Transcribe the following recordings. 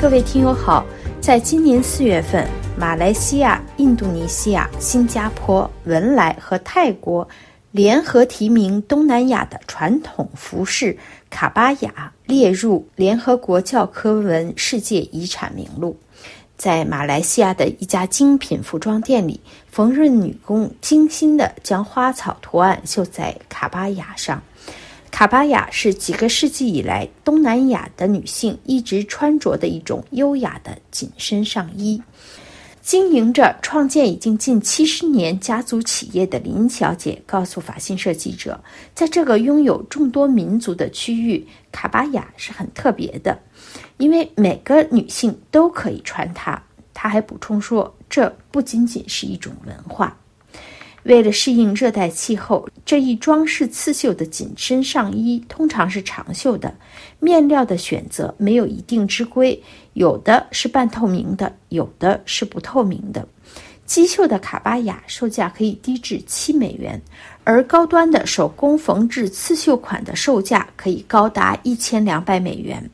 各位听友好，在今年四月份，马来西亚、印度尼西亚、新加坡、文莱和泰国联合提名东南亚的传统服饰卡巴雅列入联合国教科文世界遗产名录。在马来西亚的一家精品服装店里，缝纫女工精心地将花草图案绣在卡巴雅上。卡巴雅是几个世纪以来东南亚的女性一直穿着的一种优雅的紧身上衣。经营着创建已经近七十年家族企业的林小姐告诉法新社记者，在这个拥有众多民族的区域，卡巴雅是很特别的，因为每个女性都可以穿它。她还补充说，这不仅仅是一种文化。为了适应热带气候，这一装饰刺绣的紧身上衣通常是长袖的，面料的选择没有一定之规，有的是半透明的，有的是不透明的。机绣的卡巴雅售价可以低至七美元，而高端的手工缝制刺绣款的售价可以高达一千两百美元。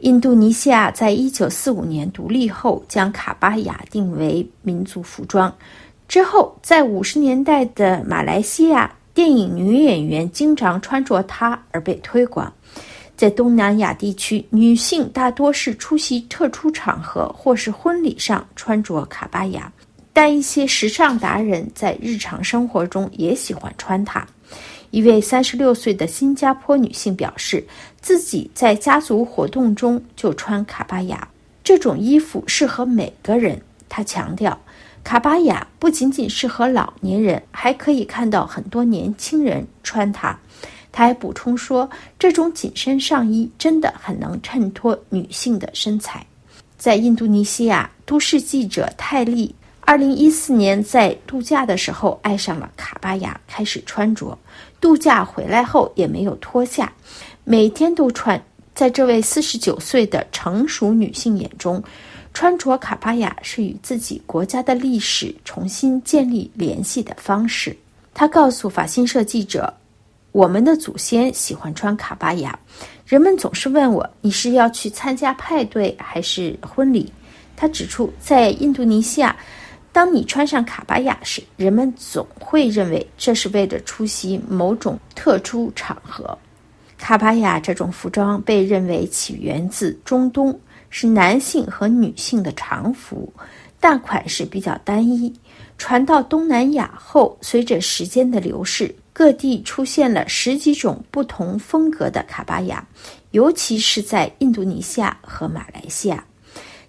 印度尼西亚在一九四五年独立后，将卡巴雅定为民族服装。之后，在五十年代的马来西亚，电影女演员经常穿着它而被推广。在东南亚地区，女性大多是出席特殊场合或是婚礼上穿着卡巴亚，但一些时尚达人在日常生活中也喜欢穿它。一位三十六岁的新加坡女性表示，自己在家族活动中就穿卡巴亚，这种衣服适合每个人。她强调。卡巴雅不仅仅适合老年人，还可以看到很多年轻人穿它。他还补充说，这种紧身上衣真的很能衬托女性的身材。在印度尼西亚，都市记者泰利二零一四年在度假的时候爱上了卡巴雅，开始穿着。度假回来后也没有脱下，每天都穿。在这位四十九岁的成熟女性眼中，穿着卡巴亚是与自己国家的历史重新建立联系的方式。他告诉法新社记者：“我们的祖先喜欢穿卡巴亚。人们总是问我，你是要去参加派对还是婚礼？”他指出，在印度尼西亚，当你穿上卡巴亚时，人们总会认为这是为了出席某种特殊场合。卡巴亚这种服装被认为起源自中东。是男性和女性的常服，但款式比较单一。传到东南亚后，随着时间的流逝，各地出现了十几种不同风格的卡巴亚，尤其是在印度尼西亚和马来西亚。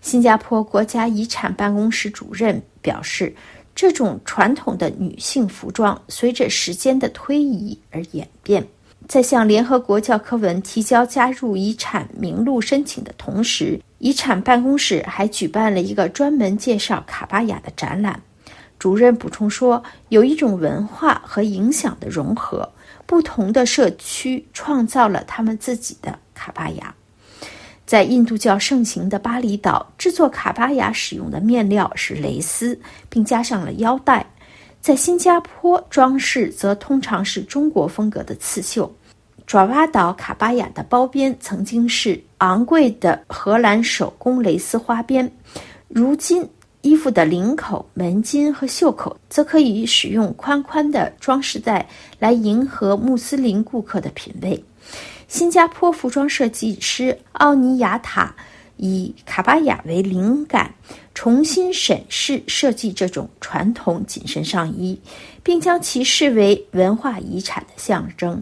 新加坡国家遗产办公室主任表示，这种传统的女性服装随着时间的推移而演变。在向联合国教科文提交加入遗产名录申请的同时，遗产办公室还举办了一个专门介绍卡巴雅的展览。主任补充说，有一种文化和影响的融合，不同的社区创造了他们自己的卡巴雅。在印度教盛行的巴厘岛，制作卡巴雅使用的面料是蕾丝，并加上了腰带。在新加坡，装饰则通常是中国风格的刺绣。爪哇岛卡巴亚的包边曾经是昂贵的荷兰手工蕾丝花边，如今衣服的领口、门襟和袖口则可以使用宽宽的装饰带来迎合穆斯林顾客的品味。新加坡服装设计师奥尼亚塔以卡巴亚为灵感。重新审视设计这种传统紧身上衣，并将其视为文化遗产的象征。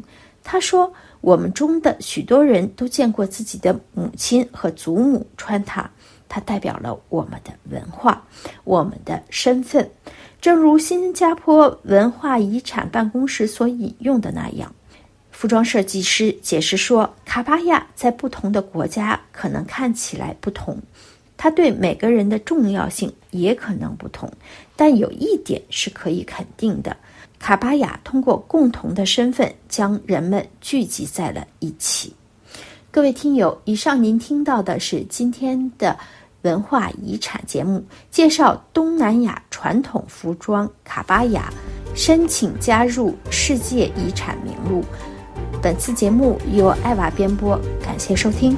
他说：“我们中的许多人都见过自己的母亲和祖母穿它，它代表了我们的文化、我们的身份。正如新加坡文化遗产办公室所引用的那样，服装设计师解释说，卡巴亚在不同的国家可能看起来不同。”它对每个人的重要性也可能不同，但有一点是可以肯定的：卡巴亚通过共同的身份将人们聚集在了一起。各位听友，以上您听到的是今天的文化遗产节目，介绍东南亚传统服装卡巴亚，申请加入世界遗产名录。本次节目由艾娃编播，感谢收听。